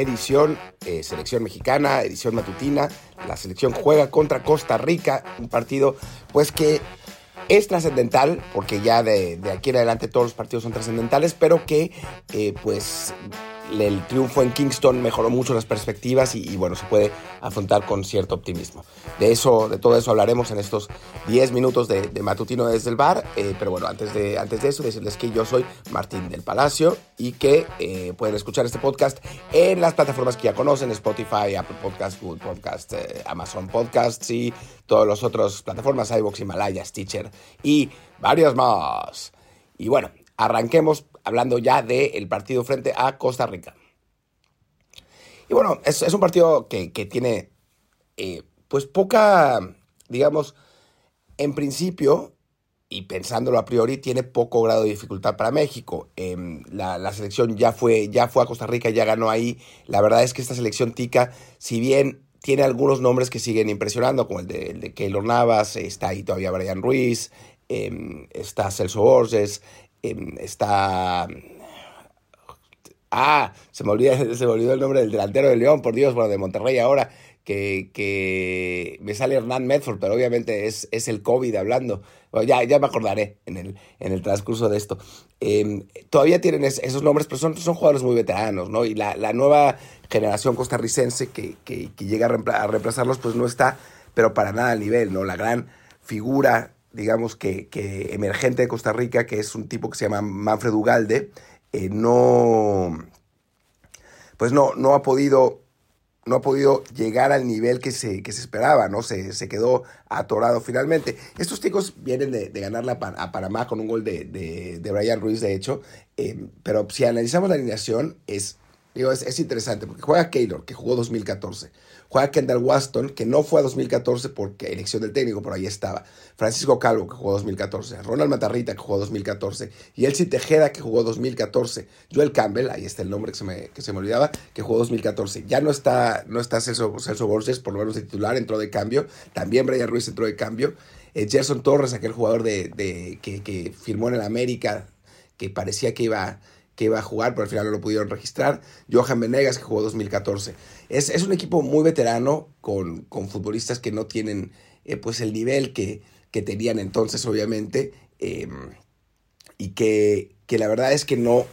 edición eh, selección mexicana, edición matutina. La selección juega contra Costa Rica, un partido pues que es trascendental, porque ya de, aquí en adelante todos los partidos son trascendentales, pero que eh, pues el triunfo en Kingston mejoró mucho las perspectivas y, bueno, se puede afrontar con cierto optimismo. De eso, de todo eso hablaremos en estos 10 minutos de, matutino desde el bar. Eh, pero bueno, antes de, antes de eso, decirles que yo soy Martín del Palacio y que eh, pueden escuchar este podcast en las plataformas que ya conocen: Spotify, Apple Podcasts, Google Podcasts, eh, Amazon Podcasts y todas las otras plataformas, iBox, Himalaya, Stitcher y varias más. Y bueno, arranquemos hablando ya del partido frente a Costa Rica. Y bueno, es, un partido que, tiene eh, pues poca, digamos, en principio, y pensándolo a priori, tiene poco grado de dificultad para México. Em, la, selección ya fue, ya fue a Costa Rica, ya ganó ahí. La verdad es que esta selección tica, si bien tiene algunos nombres que siguen impresionando, como el de, el de Keylor Navas, está ahí todavía Brian Ruiz, em, está Celso Borges, Em, está... Ah, se me, olvida, se me olvidó el nombre del delantero de León, por Dios, bueno, de Monterrey ahora, que, que me sale Hernán Medford, pero obviamente es, es el COVID hablando. ya, ya me acordaré en el, en el transcurso de esto. Em, todavía tienen esos nombres, pero son, son jugadores muy veteranos, ¿no? Y la, la nueva generación costarricense que, que, que llega a, reemplazarlos, pues no está, pero para nada al nivel, ¿no? La gran figura digamos que, emergente de Costa Rica, que es un tipo que se llama Manfred Ugalde, eh, no, pues no, no ha podido no ha podido llegar al nivel que se, que se esperaba, ¿no? Se, se quedó atorado finalmente. Estos chicos vienen de, de ganar a Panamá con un gol de, de, Brian Ruiz, de hecho, eh, pero si analizamos la alineación, es, digo, es, es interesante, porque juega Keylor, que jugó 2014. Juega Kendall Waston, que no fue a 2014 porque elección del técnico, pero ahí estaba. Francisco Calvo, que jugó 2014. Ronald Matarrita, que jugó 2014. Y Elsie Tejeda, que jugó 2014. Joel Campbell, ahí está el nombre que se me, que se me olvidaba, que jugó 2014. Ya no está, no está Celso, Celso Borges, por lo menos de titular, entró de cambio. También Brian Ruiz entró de cambio. Eh, Gerson Torres, aquel jugador de, de que, que firmó en el América, que parecía que iba que iba a jugar, pero al final no lo pudieron registrar. Johan Venegas, que jugó 2014. Es, es un equipo muy veterano, con, con futbolistas que no tienen eh, pues el nivel que, que, tenían entonces, obviamente, em, y que, que la verdad es que no,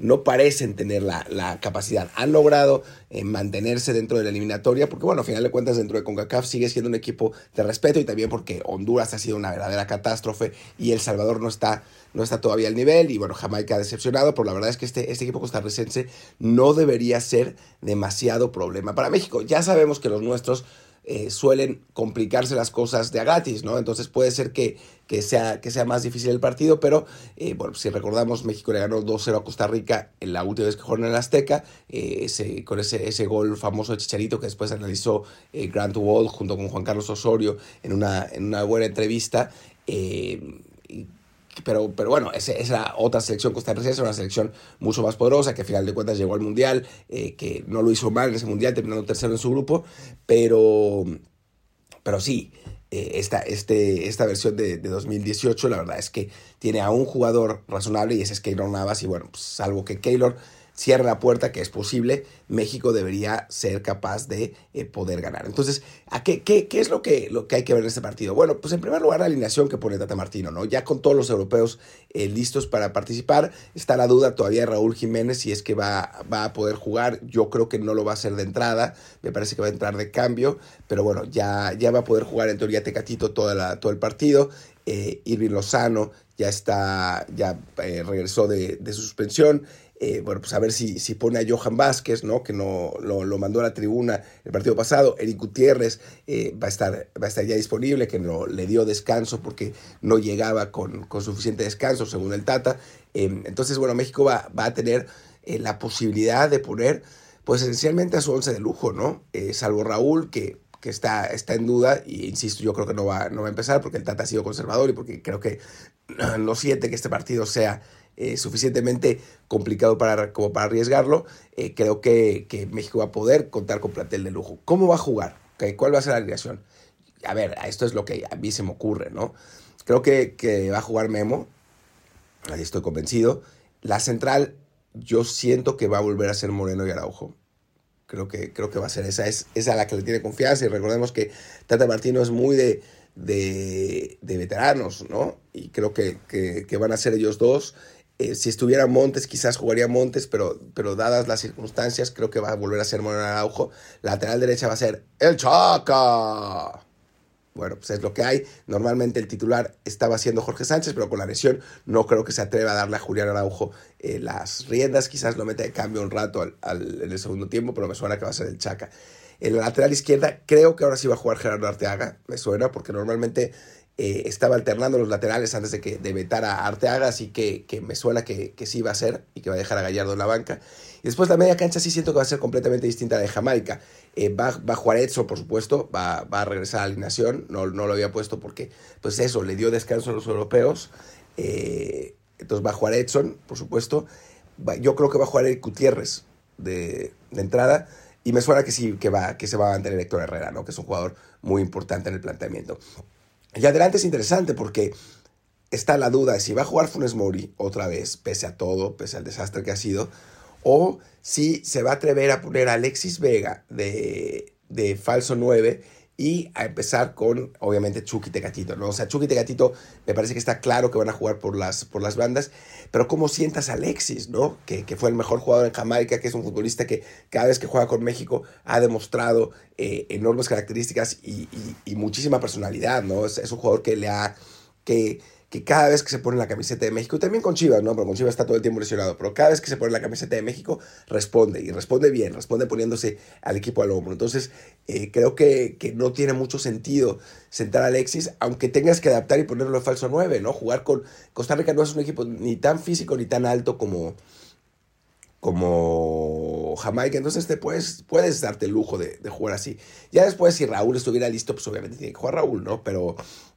no parecen tener la, capacidad. Han logrado eh, mantenerse dentro de la eliminatoria, porque bueno, a final de cuentas dentro de CONCACAF sigue siendo un equipo de respeto y también porque Honduras ha sido una verdadera catástrofe y El Salvador no está, no está todavía al nivel y bueno, Jamaica ha decepcionado, pero la verdad es que este, este equipo costarricense no debería ser demasiado problema para México. Ya sabemos que los nuestros eh, suelen complicarse las cosas de a gratis, ¿no? Entonces puede ser que, que, sea, que sea más difícil el partido, pero eh, bueno, si recordamos, México le ganó 2-0 a Costa Rica en la última vez que jugó en el Azteca, eh, con ese, ese gol famoso de Chicharito que después analizó Grant Wall junto con Juan Carlos Osorio en una, en una buena entrevista pero, pero bueno, esa otra selección costarricense, una selección mucho más poderosa, que al final de cuentas llegó al Mundial, eh, que no lo hizo mal en ese Mundial, terminando tercero en su grupo, pero, pero sí, eh, esta, este, esta versión de, de, 2018, la verdad es que tiene a un jugador razonable y ese es Keylor Navas, y bueno, pues, salvo que Keylor cierra la puerta, que es posible, México debería ser capaz de eh, poder ganar. Entonces, ¿a qué, qué, qué, es lo que, lo que hay que ver en este partido? Bueno, pues en primer lugar la alineación que pone Tata Martino, ¿no? Ya con todos los europeos eh, listos para participar, está la duda todavía de Raúl Jiménez si es que va, va a poder jugar. Yo creo que no lo va a hacer de entrada, me parece que va a entrar de cambio, pero bueno, ya, ya va a poder jugar en teoría Tecatito toda la, todo el partido. Eh, Irving Lozano ya está, ya eh, regresó de, de suspensión. Eh, bueno, pues a ver si, si pone a Johan Vázquez, ¿no? Que no lo, mandó a la tribuna el partido pasado. Eric Gutiérrez eh, va, a estar, va a estar ya disponible, que no le dio descanso porque no llegaba con, suficiente descanso, según el Tata. Em, entonces, bueno, México va, va a tener eh, la posibilidad de poner, pues esencialmente a su once de lujo, ¿no? salvo Raúl, que que está, está en duda, y insisto, yo creo que no va, no va a empezar porque el Tata ha sido conservador y porque creo que no siente que este partido sea eh, suficientemente complicado para, como para arriesgarlo, eh, creo que, México va a poder contar con plantel de lujo. ¿Cómo va a jugar? ¿Cuál va a ser la alineación? A ver, esto es lo que a mí se me ocurre, ¿no? Creo que, va a jugar Memo, ahí estoy convencido. La central yo siento que va a volver a ser Moreno y Araujo. Creo que, creo que va a ser esa, es esa a la que le tiene confianza. Y recordemos que Tata Martino es muy de, de, veteranos, ¿no? Y creo que, que, van a ser ellos dos. Eh, si estuviera Montes, quizás jugaría Montes, pero, pero dadas las circunstancias, creo que va a volver a ser Moreno Araujo. Lateral derecha va a ser el Chaca. Bueno, pues es lo que hay. Normalmente el titular estaba siendo Jorge Sánchez, pero con la lesión no creo que se atreva a darle a Julián Araujo eh, las riendas. Quizás lo mete de cambio un rato al, en el segundo tiempo, pero me suena que va a ser el Chaca. En la lateral izquierda creo que ahora sí va a jugar Gerardo Arteaga. Me suena porque normalmente eh, estaba alternando los laterales antes de que de vetar a Arteaga, así que, que me suena que, que, sí va a ser y que va a dejar a Gallardo en la banca. Y después la media cancha sí siento que va a ser completamente distinta a la de Jamaica. Eh, va, va, a jugar Edson, por supuesto, va, va, a regresar a la alineación, no, no lo había puesto porque, pues eso, le dio descanso a los europeos. Eh, entonces va a jugar Edson, por supuesto. yo creo que va a jugar Eric Gutiérrez de, de entrada. Y me suena que sí, que, va, que se va a mantener Héctor Herrera, ¿no? que es un jugador muy importante en el planteamiento. Y adelante es interesante porque está la duda de si va a jugar Funes Mori otra vez, pese a todo, pese al desastre que ha sido, o si se va a atrever a poner a Alexis Vega de, de falso 9 y a empezar con, obviamente, Chucky Tecatito, ¿no? O sea, Chucky Tecatito me parece que está claro que van a jugar por las, por las bandas, pero ¿cómo sientas a Alexis, ¿no? Que, que, fue el mejor jugador en Jamaica, que es un futbolista que cada vez que juega con México ha demostrado eh, enormes características y, muchísima personalidad, ¿no? Es, es un jugador que le ha... que que cada vez que se pone la camiseta de México, también con Chivas, ¿no? Pero con Chivas está todo el tiempo lesionado, pero cada vez que se pone la camiseta de México, responde, y responde bien, responde poniéndose al equipo al hombro. Entonces, eh, creo que, que, no tiene mucho sentido sentar a Alexis, aunque tengas que adaptar y ponerlo de falso 9, ¿no? Jugar con Costa Rica no es un equipo ni tan físico ni tan alto como, como Jamaica, entonces te puedes, puedes darte el lujo de, de, jugar así. Ya después, si Raúl estuviera listo, pues obviamente tiene que jugar Raúl, ¿no? Pero,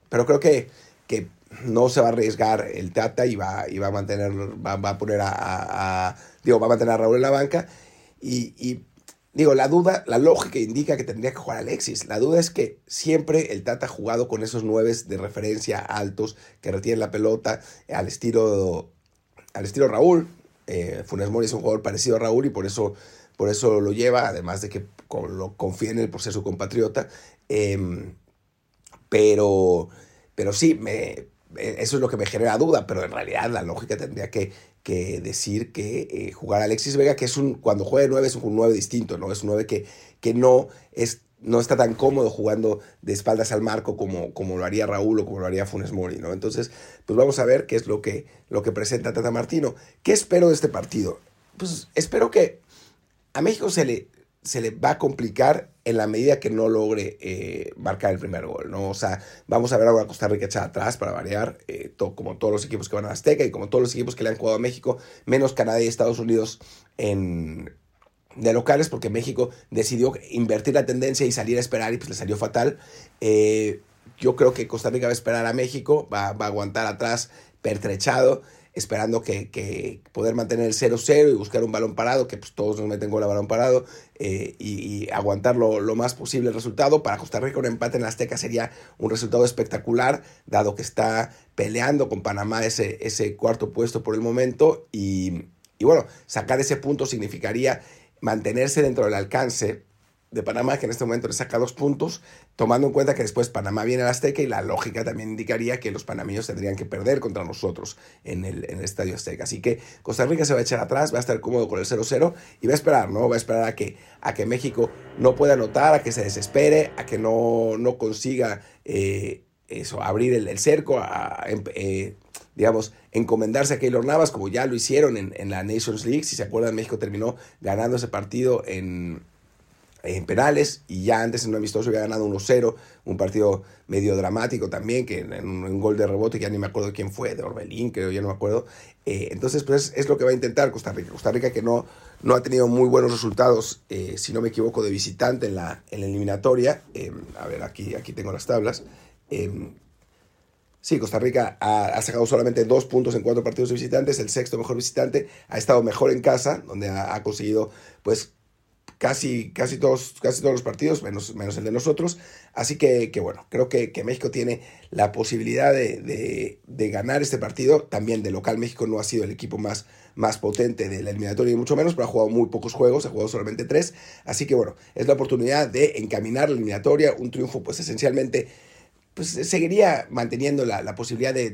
pero creo que, que no se va a arriesgar el Tata y va, y va a mantener, va, a poner a, digo, va a mantener a Raúl en la banca. Y, digo, la duda, la lógica indica que tendría que jugar Alexis. La duda es que siempre el Tata ha jugado con esos nueve de referencia altos que retienen la pelota al estilo, al estilo Raúl. Eh, Funes Mori es un jugador parecido a Raúl y por eso, por eso lo lleva, además de que lo confía en él por ser su compatriota. Em, pero, pero sí, me, eso es lo que me genera duda, pero en realidad la lógica tendría que, que decir que eh, jugar a Alexis Vega, que es un, cuando juega de 9 es un 9 distinto, ¿no? Es un 9 que, que no, es, no está tan cómodo jugando de espaldas al marco como, como lo haría Raúl o como lo haría Funes Mori, ¿no? Entonces, pues vamos a ver qué es lo que, lo que presenta Tata Martino. ¿Qué espero de este partido? Pues espero que a México se le, se le va a complicar en la medida que no logre eh, marcar el primer gol, ¿no? O sea, vamos a ver ahora a Costa Rica echada atrás para variar, eh, como todos los equipos que van a Azteca y como todos los equipos que le han jugado a México, menos Canadá y Estados Unidos en, de locales, porque México decidió invertir la tendencia y salir a esperar y pues le salió fatal. Eh, yo creo que Costa Rica va a esperar a México, va, va a aguantar atrás pertrechado esperando que, que poder mantener el 0-0 y buscar un balón parado, que pues todos nos meten gol a balón parado, eh, y, aguantar lo, más posible el resultado. Para Costa Rica un empate en la Azteca sería un resultado espectacular, dado que está peleando con Panamá ese, ese cuarto puesto por el momento, y, y bueno, sacar ese punto significaría mantenerse dentro del alcance de Panamá, que en este momento le saca dos puntos, tomando en cuenta que después Panamá viene al Azteca y la lógica también indicaría que los panameños tendrían que perder contra nosotros en el, en el Estadio Azteca. Así que Costa Rica se va a echar atrás, va a estar cómodo con el 0-0 y va a esperar, ¿no? Va a esperar a que, a que México no pueda anotar, a que se desespere, a que no, no consiga eh, eso, abrir el, cerco, a, em, eh, digamos, encomendarse a Keylor Navas, como ya lo hicieron en, en la Nations League. Si se acuerdan, México terminó ganando ese partido en en penales y ya antes en un amistoso había ganado 1-0, un partido medio dramático también, que en un, gol de rebote, que ya ni me acuerdo quién fue, de Orbelín, creo, ya no me acuerdo. Eh, entonces, pues es lo que va a intentar Costa Rica. Costa Rica que no, no ha tenido muy buenos resultados, eh, si no me equivoco, de visitante en la, en la eliminatoria. Em, a ver, aquí, aquí tengo las tablas. Em, sí, Costa Rica ha, sacado solamente dos puntos en cuatro partidos de visitantes, el sexto mejor visitante, ha estado mejor en casa, donde ha conseguido, pues, casi, casi, todos, casi todos los partidos, menos, menos el de nosotros. Así que, que bueno, creo que, que, México tiene la posibilidad de, de, de, ganar este partido. También de local, México no ha sido el equipo más, más potente de la eliminatoria, y mucho menos, pero ha jugado muy pocos juegos, ha jugado solamente tres. Así que bueno, es la oportunidad de encaminar la eliminatoria. Un triunfo, pues esencialmente, pues seguiría manteniendo la, la posibilidad de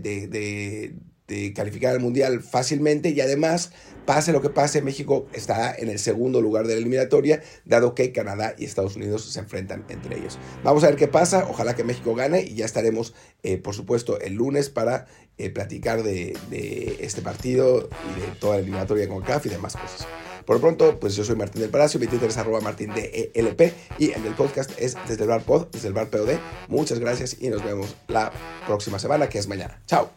calificar al Mundial fácilmente y además, pase lo que pase, México está en el segundo lugar de la eliminatoria, dado que Canadá y Estados Unidos se enfrentan entre ellos. Vamos a ver qué pasa, ojalá que México gane y ya estaremos, eh, por supuesto, el lunes para eh, platicar de, este partido y de toda la eliminatoria con CAF y demás cosas. Por lo pronto, pues yo soy Martín del Palacio, mi Twitter es arroba martín de ELP y en el podcast es desde el bar pod, desde el bar POD. Muchas gracias y nos vemos la próxima semana, que es mañana. Chao.